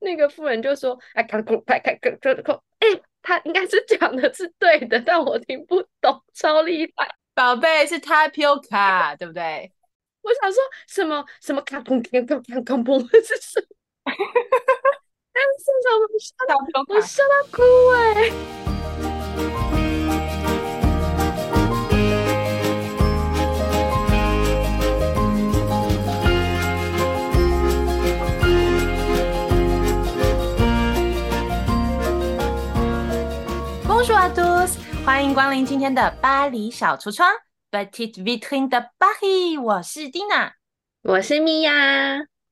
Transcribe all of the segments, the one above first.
那个妇人就说：“哎，看空，看看看看看，哎，他应该是讲的是对的，但我听不懂，超厉害。”宝贝是 tapioca，对不对？我想说什么什么卡空空空卡空空是什么？哎，现场我笑到我笑到哭哎！欢迎光临今天的巴黎小橱窗，Petite Vitrine de Paris。我是 Dina，我是米娅。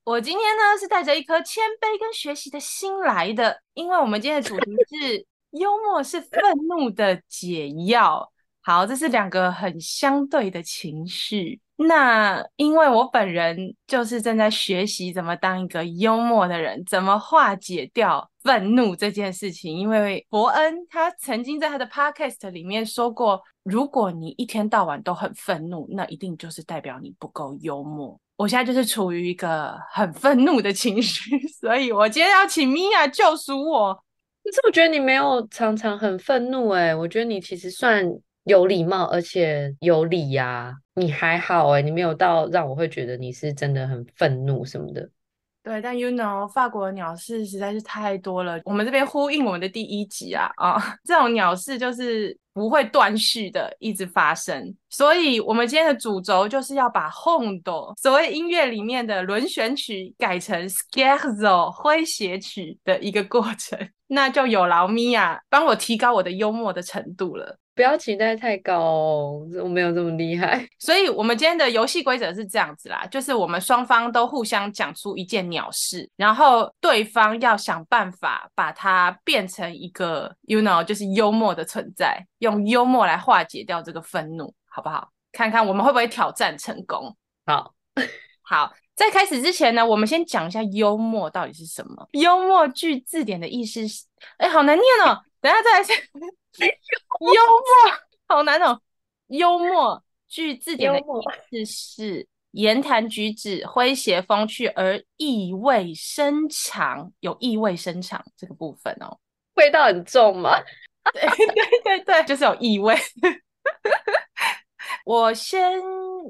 我今天呢是带着一颗谦卑跟学习的心来的，因为我们今天的主题是 幽默是愤怒的解药。好，这是两个很相对的情绪。那因为我本人就是正在学习怎么当一个幽默的人，怎么化解掉愤怒这件事情。因为伯恩他曾经在他的 podcast 里面说过，如果你一天到晚都很愤怒，那一定就是代表你不够幽默。我现在就是处于一个很愤怒的情绪，所以我今天要请米娅救赎我。可是我觉得你没有常常很愤怒欸，诶我觉得你其实算。有礼貌，而且有理呀、你还好哎，你没有到让我会觉得你是真的很愤怒什么的。对，但 you know，法国的鸟事实在是太多了。我们这边呼应我们的第一集啊啊，这种鸟事就是不会断续的，一直发生。所以，我们今天的主轴就是要把 Hondo 所谓音乐里面的轮旋曲改成 Scherzo 诙谐曲的一个过程。那就有劳米娅帮我提高我的幽默的程度了。不要期待太高哦，我没有这么厉害。所以，我们今天的游戏规则是这样子啦，就是我们双方都互相讲出一件鸟事，然后对方要想办法把它变成一个，you know，就是幽默的存在，用幽默来化解掉这个愤怒，好不好？看看我们会不会挑战成功。好，好，在开始之前呢，我们先讲一下幽默到底是什么。幽默句字典的意思是，哎，好难念哦，等下再来先。幽默 好难哦！幽默据字典的意思是言谈举止诙谐风趣而意味深长，有意味深长这个部分哦，味道很重吗？对对对对，就是有意味。我先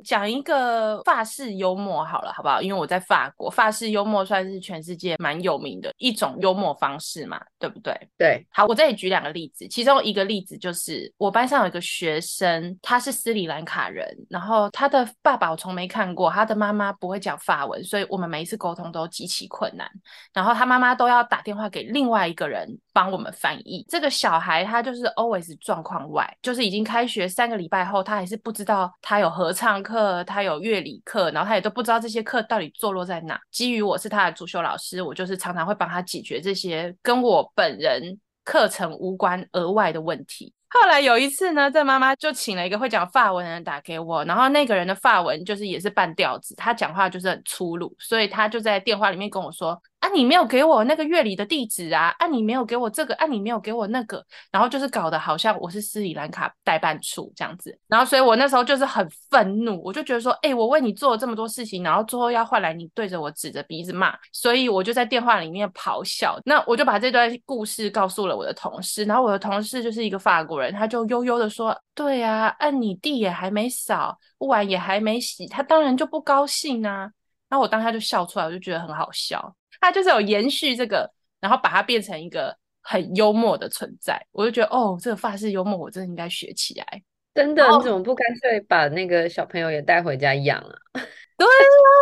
讲一个法式幽默好了，好不好？因为我在法国，法式幽默算是全世界蛮有名的一种幽默方式嘛，对不对？对。好，我这里举两个例子，其中一个例子就是我班上有一个学生，他是斯里兰卡人，然后他的爸爸我从没看过，他的妈妈不会讲法文，所以我们每一次沟通都极其困难，然后他妈妈都要打电话给另外一个人帮我们翻译。这个小孩他就是 always 状况外，就是已经开学三个礼拜后，他还是不知道他有合唱课，他有乐理课，然后他也都不知道这些课到底坐落在哪。基于我是他的主修老师，我就是常常会帮他解决这些跟我本人课程无关额外的问题。后来有一次呢，这妈妈就请了一个会讲法文的人打给我，然后那个人的法文就是也是半吊子，他讲话就是很粗鲁，所以他就在电话里面跟我说。啊，你没有给我那个月里的地址啊！啊，你没有给我这个，啊，你没有给我那个，然后就是搞得好像我是斯里兰卡代办处这样子，然后所以我那时候就是很愤怒，我就觉得说，哎，我为你做了这么多事情，然后最后要换来你对着我指着鼻子骂，所以我就在电话里面咆哮。那我就把这段故事告诉了我的同事，然后我的同事就是一个法国人，他就悠悠的说，对啊，按你地也还没扫，碗也还没洗，他当然就不高兴啊。然后我当下就笑出来，我就觉得很好笑。他就是有延续这个，然后把它变成一个很幽默的存在，我就觉得哦，这个法式幽默我真的应该学起来。真的，你怎么不干脆把那个小朋友也带回家养啊？对，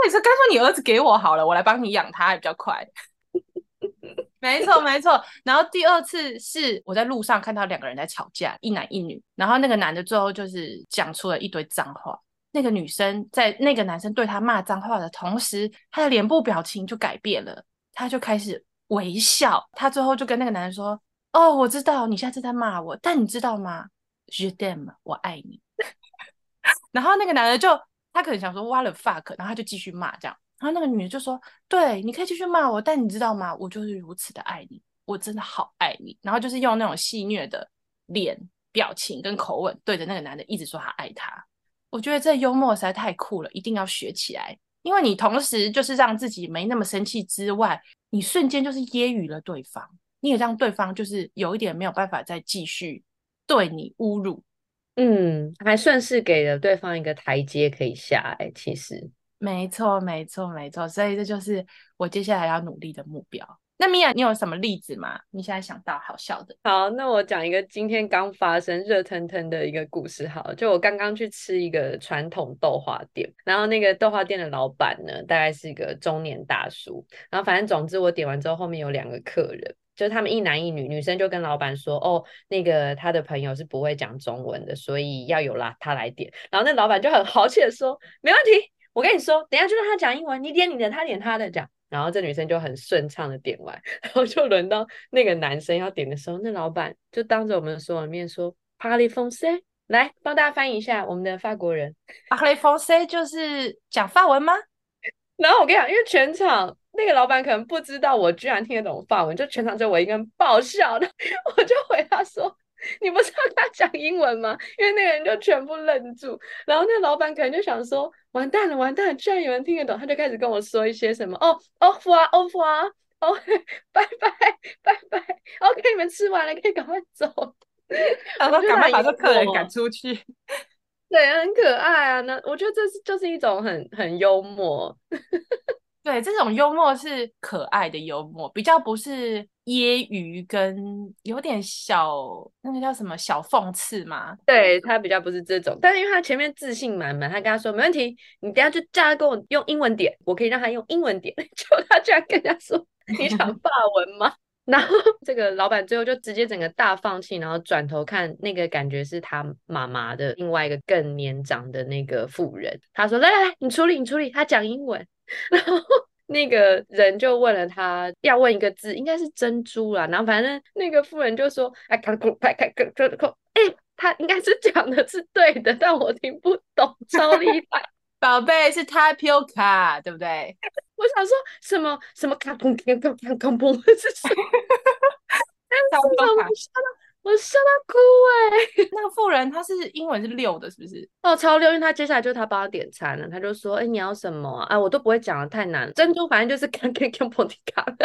你说干脆你儿子给我好了，我来帮你养他，还比较快。没错，没错。然后第二次是我在路上看到两个人在吵架，一男一女，然后那个男的最后就是讲出了一堆脏话。那个女生在那个男生对他骂脏话的同时，她的脸部表情就改变了，他就开始微笑。他最后就跟那个男人说：“哦，我知道你现在是在骂我，但你知道吗？Je t'aime，我爱你。”然后那个男的就他可能想说 “What the fuck”，然后他就继续骂这样。然后那个女的就说：“对，你可以继续骂我，但你知道吗？我就是如此的爱你，我真的好爱你。”然后就是用那种戏谑的脸表情跟口吻对着那个男的一直说他爱他。我觉得这幽默实在太酷了，一定要学起来。因为你同时就是让自己没那么生气之外，你瞬间就是揶揄了对方，你也让对方就是有一点没有办法再继续对你侮辱。嗯，还算是给了对方一个台阶可以下哎，其实没错，没错，没错，所以这就是我接下来要努力的目标。那米娅，你有什么例子吗？你现在想到好笑的？好，那我讲一个今天刚发生热腾腾的一个故事。好，就我刚刚去吃一个传统豆花店，然后那个豆花店的老板呢，大概是一个中年大叔。然后反正总之我点完之后，后面有两个客人。就是他们一男一女，女生就跟老板说：“哦，那个他的朋友是不会讲中文的，所以要有啦，他来点。”然后那老板就很 豪气的说：“没问题，我跟你说，等一下就让他讲英文，你点你的，他点他的，讲。”然后这女生就很顺畅的点完，然后就轮到那个男生要点的时候，那老板就当着我们所有面说：“Parlez français，来帮大家翻译一下我们的法国人。”“Parlez français” 就是讲法文吗？然后我跟你讲，因为全场。那个老板可能不知道我居然听得懂法文，就全场就我一个人爆笑的，我就回他说：“ 你不是要跟他讲英文吗？”因为那个人就全部愣住，然后那个老板可能就想说：“完蛋了，完蛋了，居然有人听得懂。”他就开始跟我说一些什么：“哦，哦福啊，哦福啊，哦，拜拜，拜拜，OK，你们吃完了可以赶快走。”他说：“赶快把这客人赶出去。”对，很可爱啊。那我觉得这是就是一种很很幽默。对，这种幽默是可爱的幽默，比较不是揶揄跟有点小那个叫什么小讽刺嘛。对，他比较不是这种，但是因为他前面自信满满，他跟他说没问题，你等下就叫他跟我用英文点，我可以让他用英文点。结果他居然跟他说你想 法文吗？然后这个老板最后就直接整个大放弃，然后转头看那个感觉是他妈妈的另外一个更年长的那个妇人，他说来来来，你处理你处理，他讲英文。然后 那个人就问了他，要问一个字，应该是珍珠啦。然后反正那个妇人就说：“哎，看看看看看看，哎，他应该是讲的是对的，但我听不懂，超厉害。”宝贝是 tapioca，对不对？我想说什么什么卡通卡通卡通是什么？我笑到哭哎、欸！那个富人他是英文是六的，是不是？哦，超六，因为他接下来就是他帮他点餐了，他就说：“哎、欸，你要什么啊？”啊，我都不会讲的太难，珍珠反正就是看 看看 p o 卡。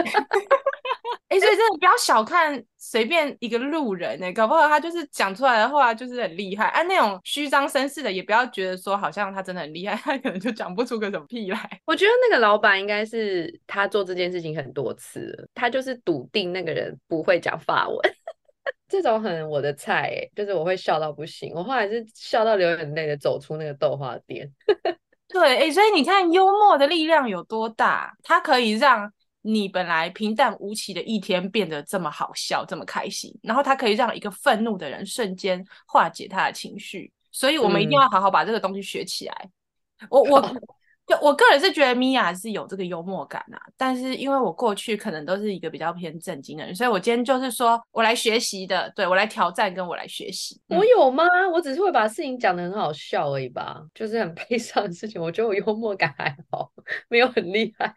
哎、欸，所以真的不要小看随便一个路人哎、欸，搞不好他就是讲出来的话就是很厉害。哎、啊，那种虚张声势的也不要觉得说好像他真的很厉害，他可能就讲不出个什么屁来。我觉得那个老板应该是他做这件事情很多次了，他就是笃定那个人不会讲法文。这种很我的菜诶，就是我会笑到不行，我后来是笑到流眼泪的走出那个豆花店。对，哎，所以你看幽默的力量有多大，它可以让你本来平淡无奇的一天变得这么好笑，这么开心，然后它可以让一个愤怒的人瞬间化解他的情绪，所以我们一定要好好把这个东西学起来。嗯、我我。就我个人是觉得米娅是有这个幽默感啊，但是因为我过去可能都是一个比较偏正经的人，所以我今天就是说我来学习的，对，我来挑战跟我来学习。我有吗？我只是会把事情讲得很好笑而已吧，就是很悲伤的事情。我觉得我幽默感还好，没有很厉害。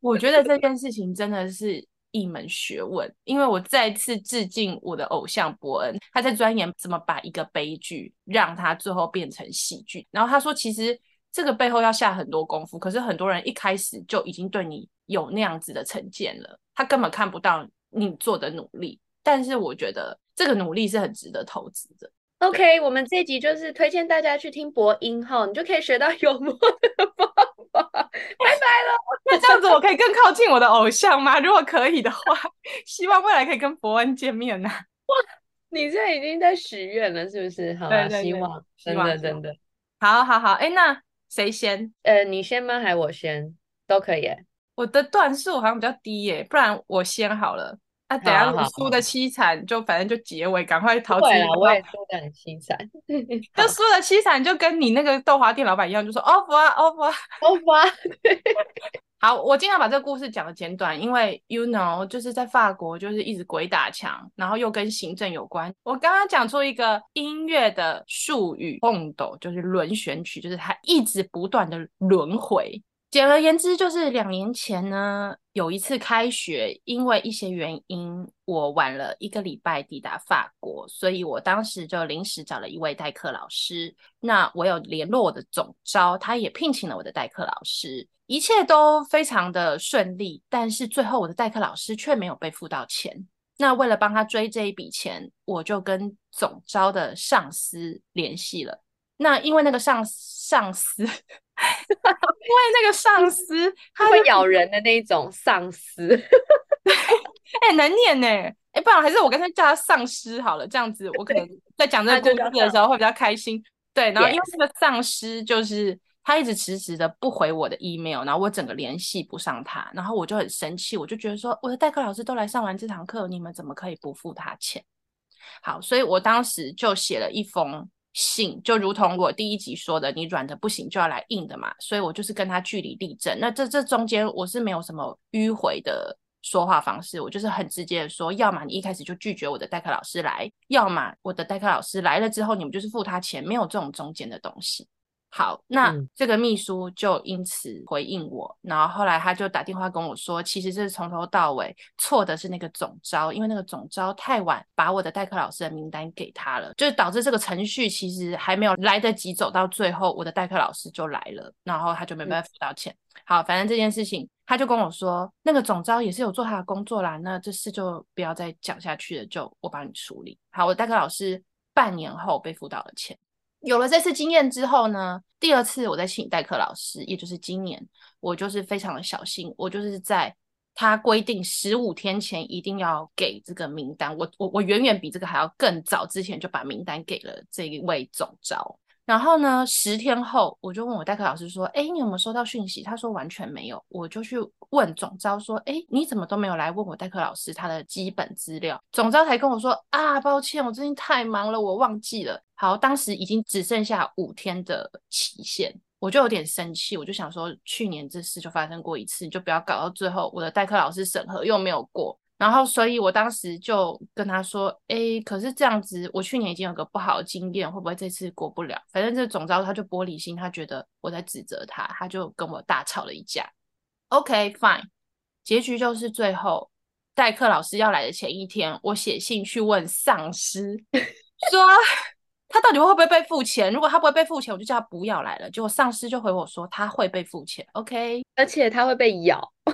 我觉得这件事情真的是一门学问，因为我再次致敬我的偶像伯恩，他在钻研怎么把一个悲剧让他最后变成喜剧，然后他说其实。这个背后要下很多功夫，可是很多人一开始就已经对你有那样子的成见了，他根本看不到你做的努力。但是我觉得这个努力是很值得投资的。OK，我们这一集就是推荐大家去听博音哈，你就可以学到幽默的方法。拜拜了，那这样子我可以更靠近我的偶像吗？如果可以的话，希望未来可以跟伯恩见面呐、啊。哇，你现在已经在许愿了，是不是？好啊，希望，真的真的，好好好，哎，那。谁先？呃，你先吗？还是我先？都可以。我的段数好像比较低耶，不然我先好了。啊，等下我输的凄惨，就反正就结尾，赶快逃出。对啊，我也输的很凄惨。就输的凄惨，就跟你那个豆花店老板一样，就说 off 啊，off 啊，off 啊。好，我尽量把这个故事讲的简短，因为 you know，就是在法国，就是一直鬼打墙，然后又跟行政有关。我刚刚讲出一个音乐的术语，蹦斗就是轮旋曲，就是它一直不断的轮回，简而言之，就是两年前呢，有一次开学，因为一些原因，我晚了一个礼拜抵达法国，所以我当时就临时找了一位代课老师。那我有联络我的总招，他也聘请了我的代课老师，一切都非常的顺利。但是最后，我的代课老师却没有被付到钱。那为了帮他追这一笔钱，我就跟总招的上司联系了。那因为那个上上司。因为那个上司他会咬人的那种上司，哎、欸，难念呢。哎、欸，不然还是我干脆叫他丧尸好了，这样子我可能在讲这个故事的时候会比较开心。对，然后因为这个丧尸就是他一直迟迟的不回我的 email，然后我整个联系不上他，然后我就很生气，我就觉得说我的代课老师都来上完这堂课，你们怎么可以不付他钱？好，所以我当时就写了一封。信就如同我第一集说的，你软的不行就要来硬的嘛，所以我就是跟他据理力争。那这这中间我是没有什么迂回的说话方式，我就是很直接的说，要么你一开始就拒绝我的代课老师来，要么我的代课老师来了之后，你们就是付他钱，没有这种中间的东西。好，那这个秘书就因此回应我，嗯、然后后来他就打电话跟我说，其实这是从头到尾错的是那个总招，因为那个总招太晚把我的代课老师的名单给他了，就导致这个程序其实还没有来得及走到最后，我的代课老师就来了，然后他就没办法付到钱。嗯、好，反正这件事情他就跟我说，那个总招也是有做他的工作啦，那这事就不要再讲下去了，就我帮你处理。好，我代课老师半年后被辅导了钱。有了这次经验之后呢，第二次我在请代课老师，也就是今年，我就是非常的小心，我就是在他规定十五天前一定要给这个名单，我我我远远比这个还要更早之前就把名单给了这一位总招。然后呢，十天后我就问我代课老师说：“哎，你有没有收到讯息？”他说完全没有。我就去问总招说：“哎，你怎么都没有来问我代课老师他的基本资料？”总招才跟我说：“啊，抱歉，我最近太忙了，我忘记了。”好，当时已经只剩下五天的期限，我就有点生气，我就想说，去年这事就发生过一次，你就不要搞到最后我的代课老师审核又没有过。然后，所以我当时就跟他说：“哎，可是这样子，我去年已经有个不好的经验，会不会这次过不了？反正这总招他就玻璃心，他觉得我在指责他，他就跟我大吵了一架。OK，fine，结局就是最后代课老师要来的前一天，我写信去问上司，说他到底会不会被付钱？如果他不会被付钱，我就叫他不要来了。结果上司就回我说他会被付钱，OK，而且他会被咬。”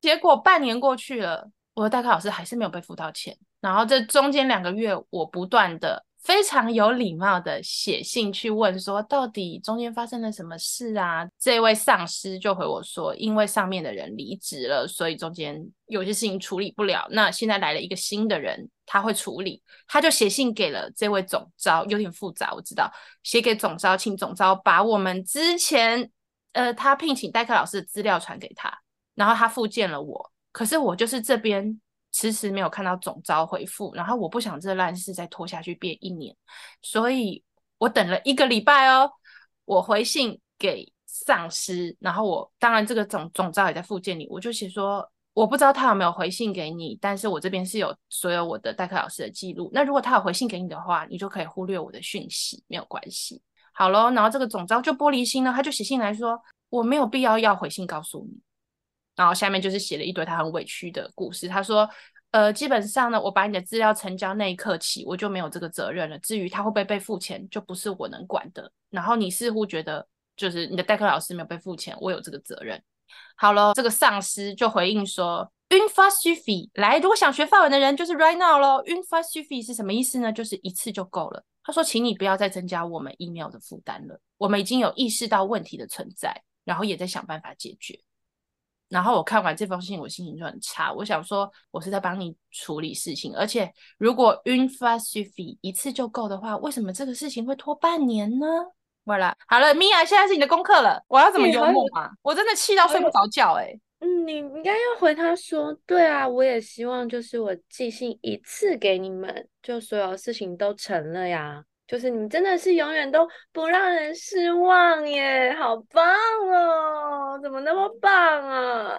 结果半年过去了，我的代课老师还是没有被付到钱。然后这中间两个月，我不断的非常有礼貌的写信去问说，到底中间发生了什么事啊？这位上司就回我说，因为上面的人离职了，所以中间有些事情处理不了。那现在来了一个新的人，他会处理。他就写信给了这位总招，有点复杂，我知道，写给总招，请总招把我们之前呃他聘请代课老师的资料传给他。然后他复见了我，可是我就是这边迟迟没有看到总召回复，然后我不想这烂事再拖下去变一年，所以我等了一个礼拜哦，我回信给上司，然后我当然这个总总召也在复见你，我就写说我不知道他有没有回信给你，但是我这边是有所有我的代课老师的记录，那如果他有回信给你的话，你就可以忽略我的讯息，没有关系。好咯，然后这个总召就玻璃心了，他就写信来说我没有必要要回信告诉你。然后下面就是写了一堆他很委屈的故事。他说：“呃，基本上呢，我把你的资料成交那一刻起，我就没有这个责任了。至于他会不会被付钱，就不是我能管的。然后你似乎觉得，就是你的代课老师没有被付钱，我有这个责任。好了，这个上司就回应说：‘Une fois suffit’，来，如果想学法文的人就是 right now 咯。‘Une fois suffit’ 是什么意思呢？就是一次就够了。他说，请你不要再增加我们 email 的负担了。我们已经有意识到问题的存在，然后也在想办法解决。”然后我看完这封信，我心情就很差。我想说，我是在帮你处理事情，而且如果 une fois suffit 一次就够的话，为什么这个事情会拖半年呢？完了，好了，米娅，现在是你的功课了，我要怎么幽默啊？我真的气到睡不着觉哎、欸。嗯，你应该要回他说，对啊，我也希望就是我寄信一次给你们，就所有事情都成了呀。就是你们真的是永远都不让人失望耶，好棒哦！怎么那么棒啊？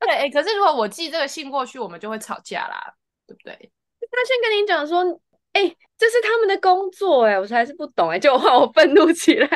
对，哎，可是如果我寄这个信过去，我们就会吵架啦，对不对？他先跟你讲说，哎，这是他们的工作哎，我才是不懂哎，就换我愤怒起来。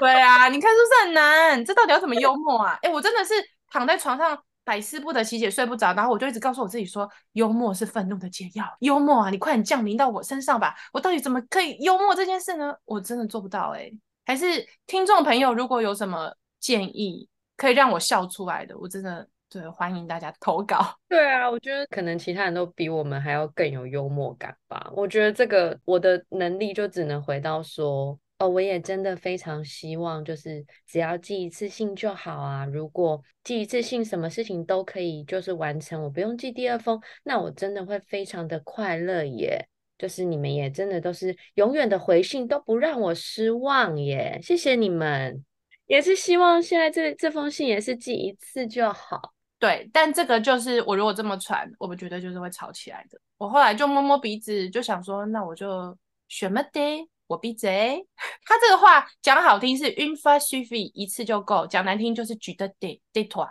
对啊，你看是不是很难？这到底要怎么幽默啊？哎，我真的是躺在床上百思不得其解，睡不着，然后我就一直告诉我自己说，幽默是愤怒的解药。幽默啊，你快点降临到我身上吧！我到底怎么可以幽默这件事呢？我真的做不到哎。还是听众朋友如果有什么建议，可以让我笑出来的，我真的。对，欢迎大家投稿。对啊，我觉得可能其他人都比我们还要更有幽默感吧。我觉得这个我的能力就只能回到说，哦，我也真的非常希望，就是只要寄一次信就好啊。如果寄一次信，什么事情都可以就是完成，我不用寄第二封，那我真的会非常的快乐耶。就是你们也真的都是永远的回信，都不让我失望耶。谢谢你们，也是希望现在这这封信也是寄一次就好。对，但这个就是我如果这么传，我们觉得就是会吵起来的。我后来就摸摸鼻子，就想说，那我就选么的，我闭嘴。他这个话讲好听是 une fois suffit 一次就够，讲难听就是举的得得妥。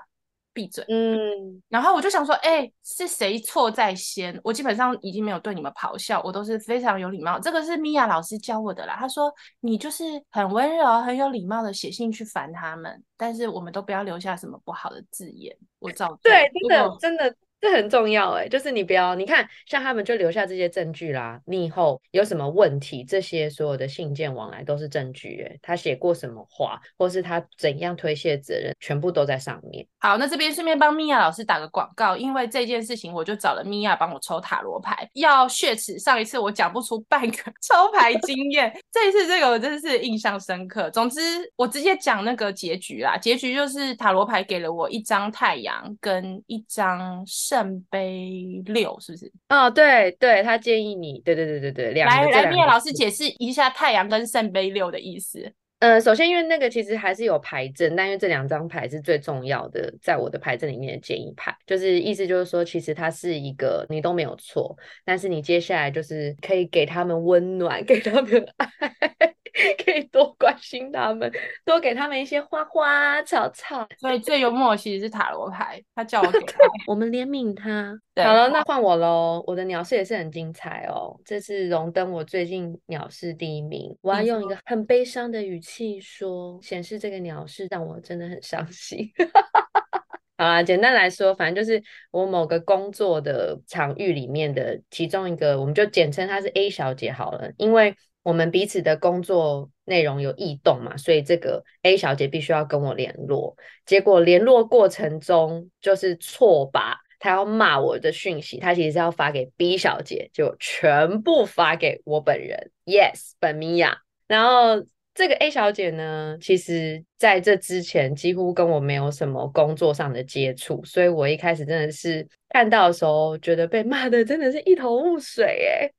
闭嘴。嗯，然后我就想说，哎、欸，是谁错在先？我基本上已经没有对你们咆哮，我都是非常有礼貌。这个是米娅老师教我的啦。他说，你就是很温柔、很有礼貌的写信去烦他们，但是我们都不要留下什么不好的字眼。我照对，真的真的。这很重要哎，就是你不要，你看像他们就留下这些证据啦。你以后有什么问题，这些所有的信件往来都是证据哎。他写过什么话，或是他怎样推卸责任，全部都在上面。好，那这边顺便帮米娅老师打个广告，因为这件事情，我就找了米娅帮我抽塔罗牌，要血耻上一次我讲不出半个 抽牌经验，这一次这个我真的是印象深刻。总之，我直接讲那个结局啦，结局就是塔罗牌给了我一张太阳跟一张。圣杯六是不是？哦，对对，他建议你，对对对对对，两个来来，米娅老师解释一下太阳跟圣杯六的意思。呃，首先因为那个其实还是有牌阵，但因为这两张牌是最重要的，在我的牌阵里面的建议牌，就是意思就是说，其实它是一个你都没有错，但是你接下来就是可以给他们温暖，给他们爱。可以多关心他们，多给他们一些花花草草。所以最幽默的其实是塔罗牌，他叫我给他，我们怜悯他。好了，那换我喽。我的鸟事也是很精彩哦，这次荣登我最近鸟事第一名。我要用一个很悲伤的语气说，显示这个鸟事让我真的很伤心。好啦，简单来说，反正就是我某个工作的场域里面的其中一个，我们就简称她是 A 小姐好了，因为。我们彼此的工作内容有异动嘛，所以这个 A 小姐必须要跟我联络。结果联络过程中就是错把她要骂我的讯息，她其实是要发给 B 小姐，就全部发给我本人。Yes，本米娅。然后这个 A 小姐呢，其实在这之前几乎跟我没有什么工作上的接触，所以我一开始真的是看到的时候，觉得被骂的真的是一头雾水哎。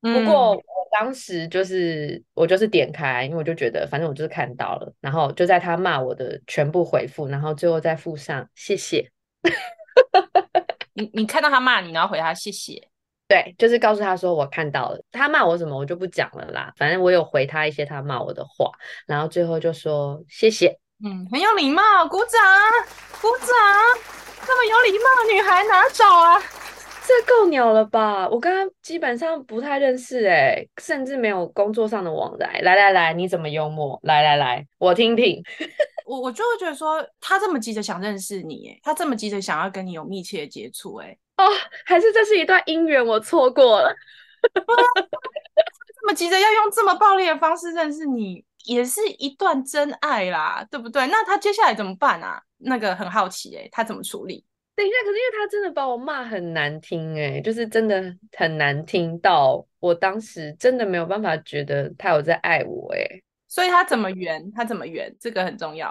不过我。当时就是我就是点开，因为我就觉得反正我就是看到了，然后就在他骂我的全部回复，然后最后再附上谢谢。你你看到他骂你，然后回他谢谢。对，就是告诉他说我看到了，他骂我什么我就不讲了啦，反正我有回他一些他骂我的话，然后最后就说谢谢。嗯，很有礼貌，鼓掌，鼓掌，这么有礼貌的女孩哪找啊？这够鸟了吧！我跟他基本上不太认识哎，甚至没有工作上的往来。来来来，你怎么幽默？来来来，我听听。我我就会觉得说，他这么急着想认识你，哎，他这么急着想要跟你有密切的接触，哎，哦，还是这是一段姻缘，我错过了。这么急着要用这么暴力的方式认识你，也是一段真爱啦，对不对？那他接下来怎么办啊？那个很好奇，哎，他怎么处理？等一下，可是因为他真的把我骂很难听，欸，哎，就是真的很难听到，我当时真的没有办法觉得他有在爱我，欸，哎，所以它怎么圆？它怎么圆？这个很重要。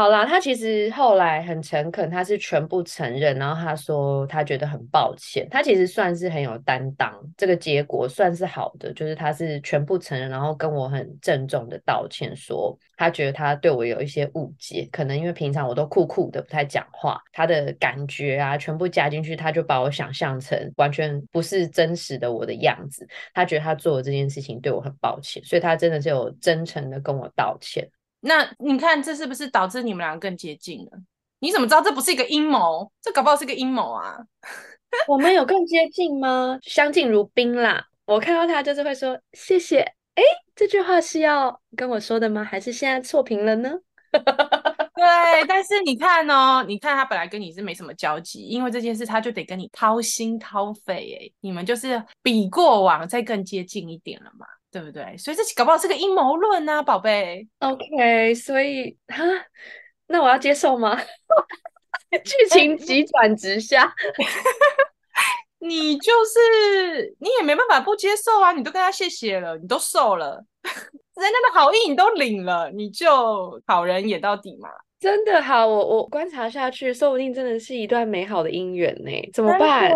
好啦，他其实后来很诚恳，他是全部承认，然后他说他觉得很抱歉，他其实算是很有担当，这个结果算是好的，就是他是全部承认，然后跟我很郑重的道歉，说他觉得他对我有一些误解，可能因为平常我都酷酷的不太讲话，他的感觉啊全部加进去，他就把我想象成完全不是真实的我的样子，他觉得他做的这件事情对我很抱歉，所以他真的是有真诚的跟我道歉。那你看，这是不是导致你们两个更接近了？你怎么知道这不是一个阴谋？这搞不好是个阴谋啊！我们有更接近吗？相敬如宾啦。我看到他就是会说谢谢。哎，这句话是要跟我说的吗？还是现在错评了呢？对，但是你看哦，你看他本来跟你是没什么交集，因为这件事他就得跟你掏心掏肺，哎，你们就是比过往再更接近一点了嘛，对不对？所以这搞不好是个阴谋论呢，宝贝。OK，所以哈，那我要接受吗？剧情急转直下。你就是你也没办法不接受啊！你都跟他谢谢了，你都瘦了，人家的好意你都领了，你就好人演到底嘛！真的好，我我观察下去，说不定真的是一段美好的姻缘呢。怎么办？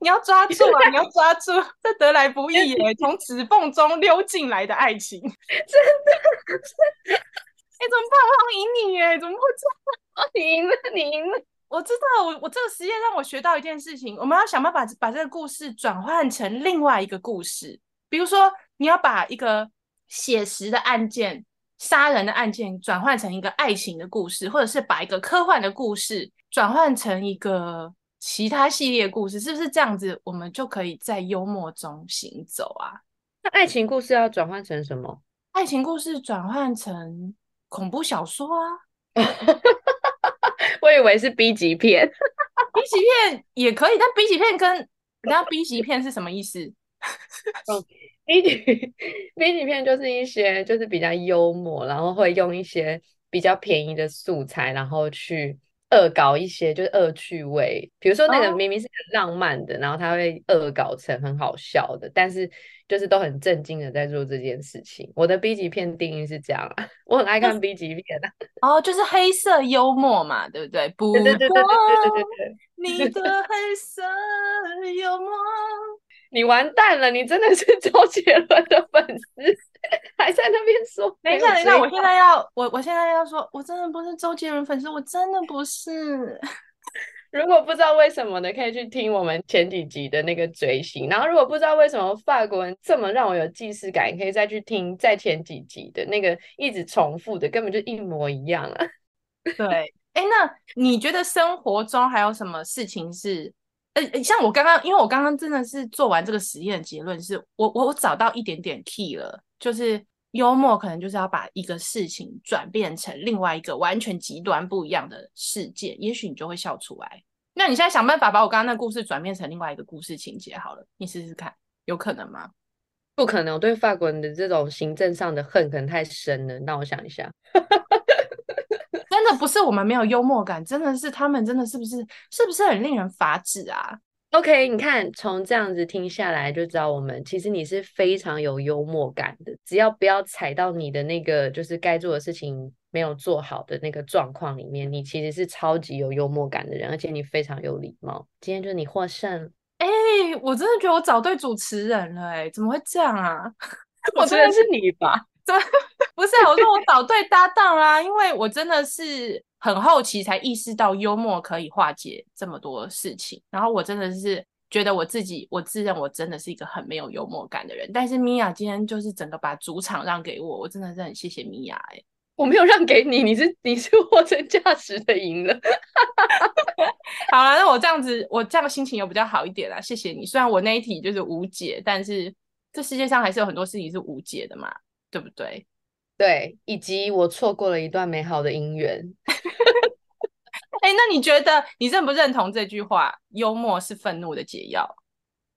你要抓住啊！你要抓住，这得来不易耶，从指缝中溜进来的爱情，真的，哎，怎么办？我好赢你耶，怎么会这样？你赢了，你赢了。我知道，我我这个实验让我学到一件事情，我们要想办法把这个故事转换成另外一个故事。比如说，你要把一个写实的案件、杀人的案件转换成一个爱情的故事，或者是把一个科幻的故事转换成一个其他系列故事，是不是这样子？我们就可以在幽默中行走啊？那爱情故事要转换成什么？爱情故事转换成恐怖小说啊？我以为是 B 级片，B 级片也可以，但 B 级片跟你知道 B 级片是什么意思？嗯，B 级 B 级片就是一些就是比较幽默，然后会用一些比较便宜的素材，然后去。恶搞一些就是恶趣味，比如说那个明明是很浪漫的，oh. 然后他会恶搞成很好笑的，但是就是都很正经的在做这件事情。我的 B 级片定义是这样啊，我很爱看 B 级片啊。哦，oh, 就是黑色幽默嘛，对不对？不，对对对对对对对，你的黑色幽默，你完蛋了，你真的是 周杰伦的粉丝。还在那边说，等一下，等一下，我现在要，我我现在要说，我真的不是周杰伦粉丝，我真的不是。如果不知道为什么的，可以去听我们前几集的那个追星。然后，如果不知道为什么法国人这么让我有既视感，可以再去听再前几集的那个一直重复的，根本就一模一样啊。对，哎，那你觉得生活中还有什么事情是？呃，像我刚刚，因为我刚刚真的是做完这个实验，结论是我我我找到一点点 key 了。就是幽默，可能就是要把一个事情转变成另外一个完全极端不一样的事件，也许你就会笑出来。那你现在想办法把我刚刚那故事转变成另外一个故事情节好了，你试试看，有可能吗？不可能，我对法国人的这种行政上的恨可能太深了。那我想一下，的不是我们没有幽默感，真的是他们真的是不是是不是很令人发指啊？OK，你看，从这样子听下来就知道，我们其实你是非常有幽默感的。只要不要踩到你的那个就是该做的事情没有做好的那个状况里面，你其实是超级有幽默感的人，而且你非常有礼貌。今天就是你获胜。哎、欸，我真的觉得我找对主持人了、欸，哎，怎么会这样啊？我觉得是你吧？怎么 不是、啊？我说我找对搭档啦，因为我真的是。很后期才意识到幽默可以化解这么多事情，然后我真的是觉得我自己，我自认我真的是一个很没有幽默感的人。但是米娅今天就是整个把主场让给我，我真的是很谢谢米娅。哎，我没有让给你，你是你是货真价实的赢了。好了，那我这样子，我这样心情有比较好一点啦。谢谢你。虽然我那一题就是无解，但是这世界上还是有很多事情是无解的嘛，对不对？对，以及我错过了一段美好的姻缘。哎、欸，那你觉得你认不认同这句话？幽默是愤怒的解药。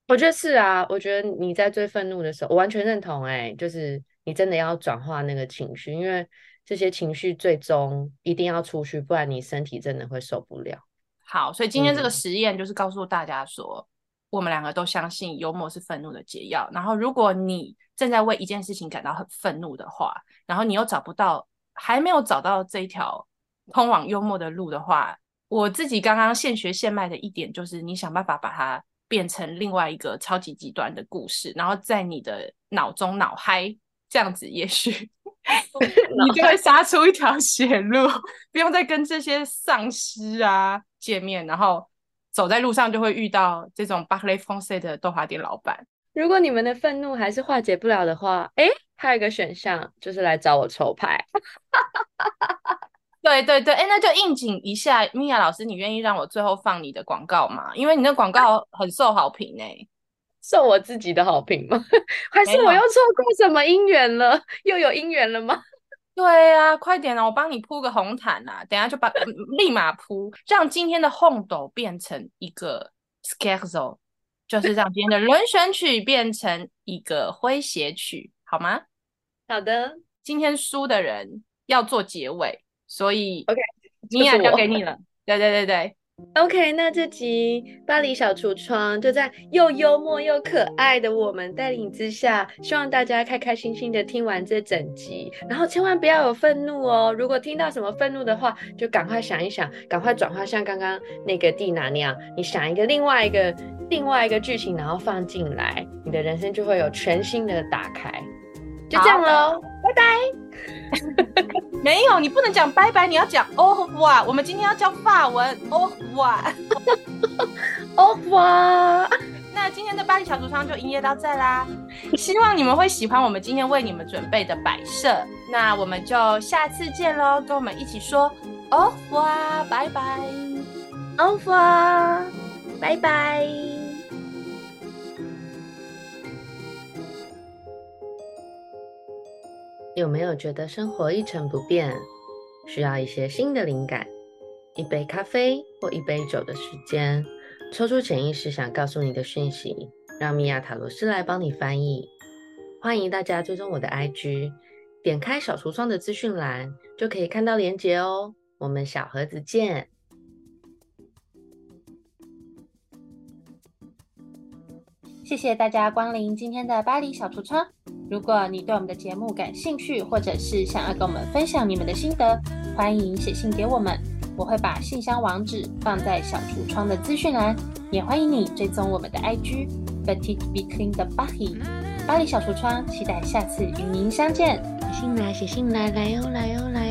我觉得是啊，我觉得你在最愤怒的时候，我完全认同、欸。哎，就是你真的要转化那个情绪，因为这些情绪最终一定要出去，不然你身体真的会受不了。好，所以今天这个实验就是告诉大家说，嗯、我们两个都相信幽默是愤怒的解药。然后，如果你正在为一件事情感到很愤怒的话，然后你又找不到，还没有找到这一条通往幽默的路的话，我自己刚刚现学现卖的一点就是，你想办法把它变成另外一个超级极端的故事，然后在你的脑中脑嗨，这样子也许 你就会杀出一条血路，不用再跟这些丧尸啊见面，然后走在路上就会遇到这种 Français 的豆花店老板。如果你们的愤怒还是化解不了的话，哎，还有一个选项就是来找我抽牌。对 对对，哎，那就应景一下，米娅老师，你愿意让我最后放你的广告吗？因为你那广告很受好评哎。受我自己的好评吗？还是我又错过什么姻缘了？又有姻缘了吗？对啊，快点啊！我帮你铺个红毯啊，等下就把立马铺，让今天的红斗变成一个 scherzo，就是让今天的 轮选曲变成一个诙谐曲，好吗？好的，今天输的人要做结尾，所以 OK，米娅交给你了。对对对对。OK，那这集巴黎小橱窗就在又幽默又可爱的我们带领之下，希望大家开开心心的听完这整集，然后千万不要有愤怒哦。如果听到什么愤怒的话，就赶快想一想，赶快转化，像刚刚那个蒂娜那样，你想一个另外一个另外一个剧情，然后放进来，你的人生就会有全新的打开。就这样喽，拜拜。没有，你不能讲拜拜，你要讲哦哇。我们今天要教法文哦哇，哦哇。那今天的巴黎小橱窗就营业到这啦，希望你们会喜欢我们今天为你们准备的摆设。那我们就下次见喽，跟我们一起说哦哇，拜拜，哦哇，拜拜。有没有觉得生活一成不变，需要一些新的灵感？一杯咖啡或一杯酒的时间，抽出潜意识想告诉你的讯息，让米娅塔罗斯来帮你翻译。欢迎大家追踪我的 IG，点开小橱窗的资讯栏就可以看到连结哦。我们小盒子见。谢谢大家光临今天的巴黎小橱窗。如果你对我们的节目感兴趣，或者是想要跟我们分享你们的心得，欢迎写信给我们，我会把信箱网址放在小橱窗的资讯栏。也欢迎你追踪我们的 IG Petite Vitrine de Paris 巴黎小橱窗，期待下次与您相见。写信来，写信来，来哟，来哟，来哟。